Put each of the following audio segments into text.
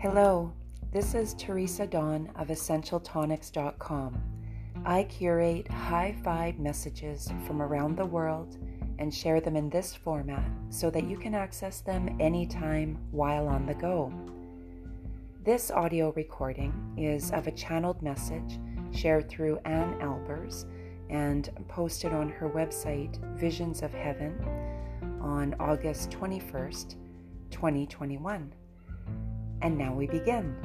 Hello, this is Teresa Dawn of EssentialTonics.com. I curate high vibe messages from around the world and share them in this format so that you can access them anytime while on the go. This audio recording is of a channeled message shared through Ann Albers and posted on her website, Visions of Heaven, on August 21st, 2021. And now we begin.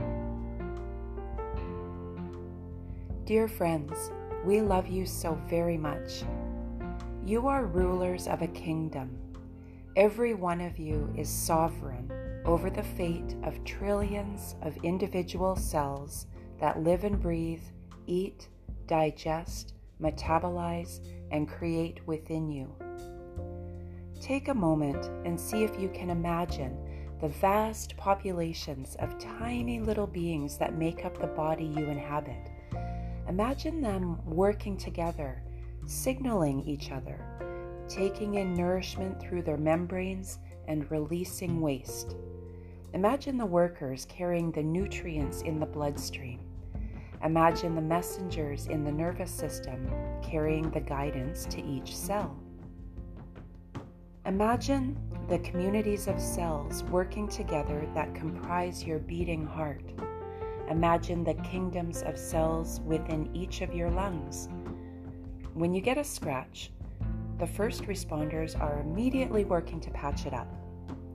Dear friends, we love you so very much. You are rulers of a kingdom. Every one of you is sovereign over the fate of trillions of individual cells that live and breathe, eat, digest, metabolize, and create within you. Take a moment and see if you can imagine the vast populations of tiny little beings that make up the body you inhabit. Imagine them working together, signaling each other, taking in nourishment through their membranes and releasing waste. Imagine the workers carrying the nutrients in the bloodstream. Imagine the messengers in the nervous system carrying the guidance to each cell. Imagine the communities of cells working together that comprise your beating heart. Imagine the kingdoms of cells within each of your lungs. When you get a scratch, the first responders are immediately working to patch it up.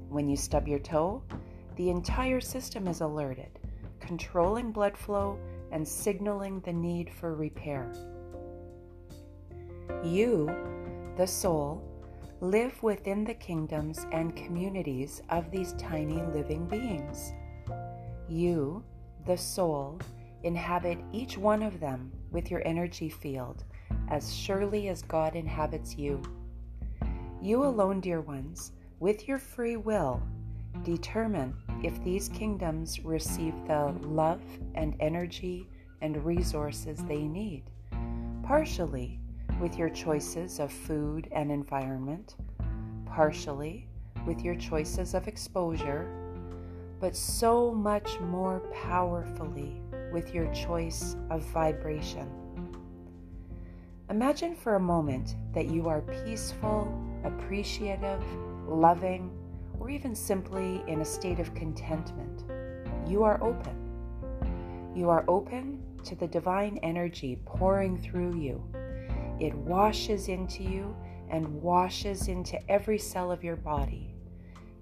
When you stub your toe, the entire system is alerted, controlling blood flow and signaling the need for repair. You, the soul, live within the kingdoms and communities of these tiny living beings. You, the soul, inhabit each one of them with your energy field as surely as God inhabits you. You alone, dear ones, with your free will, determine if these kingdoms receive the love and energy and resources they need, partially with your choices of food and environment, partially with your choices of exposure, but so much more powerfully with your choice of vibration. Imagine for a moment that you are peaceful, appreciative, loving, or even simply in a state of contentment. You are open. You are open to the divine energy pouring through you it washes into you and washes into every cell of your body.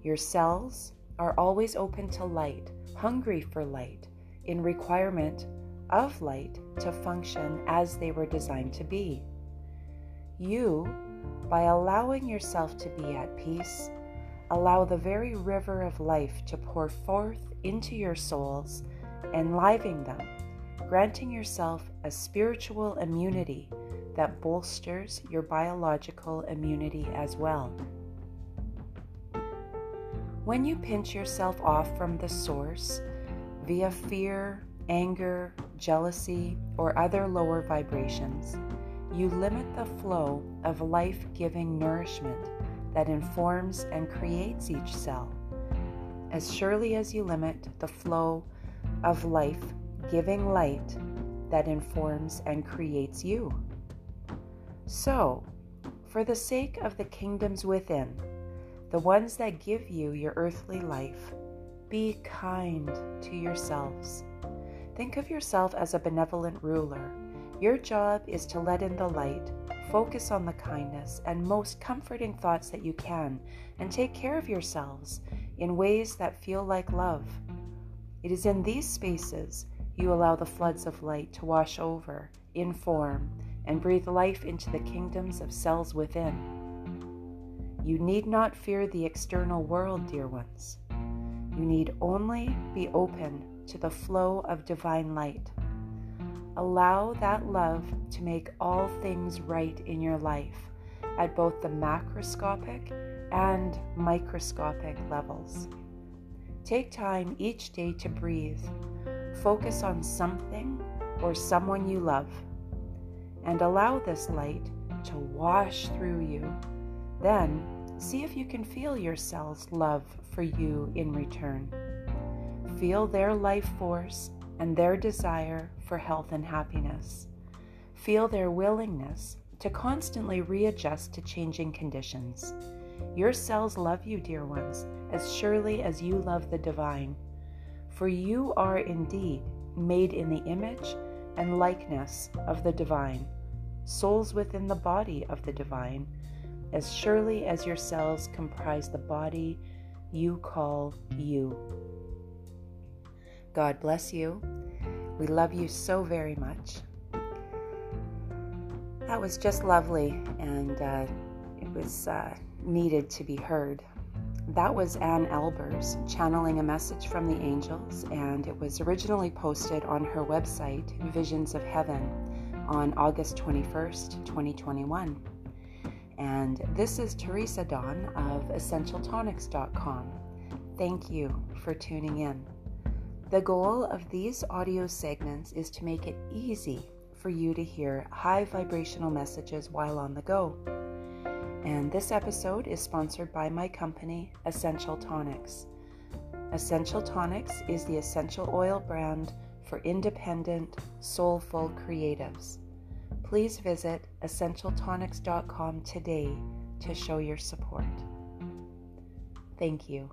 Your cells are always open to light, hungry for light, in requirement of light to function as they were designed to be. You, by allowing yourself to be at peace, allow the very river of life to pour forth into your souls, enlivening them, granting yourself a spiritual immunity that bolsters your biological immunity as well. When you pinch yourself off from the source via fear, anger, jealousy, or other lower vibrations, you limit the flow of life giving nourishment that informs and creates each cell. As surely as you limit the flow of life giving light that informs and creates you. So, for the sake of the kingdoms within, the ones that give you your earthly life, be kind to yourselves. Think of yourself as a benevolent ruler. Your job is to let in the light, focus on the kindness and most comforting thoughts that you can, and take care of yourselves in ways that feel like love. It is in these spaces you allow the floods of light to wash over, inform, and breathe life into the kingdoms of cells within. You need not fear the external world, dear ones. You need only be open to the flow of divine light. Allow that love to make all things right in your life at both the macroscopic and microscopic levels. Take time each day to breathe. Focus on something or someone you love and allow this light to wash through you. Then see if you can feel your cells' love for you in return. Feel their life force and their desire for health and happiness. Feel their willingness to constantly readjust to changing conditions. Your cells love you, dear ones, as surely as you love the divine. For you are indeed made in the image and likeness of the divine, souls within the body of the divine, as surely as your cells comprise the body you call you. God bless you. We love you so very much. That was just lovely, and uh, it was uh, needed to be heard. That was Ann Albers channeling a message from the angels, and it was originally posted on her website, Visions of Heaven, on August 21st, 2021. And this is Teresa Dawn of EssentialTonics.com. Thank you for tuning in. The goal of these audio segments is to make it easy for you to hear high vibrational messages while on the go. And this episode is sponsored by my company, Essential Tonics. Essential Tonics is the essential oil brand for independent, soulful creatives. Please visit essentialtonics.com today to show your support. Thank you.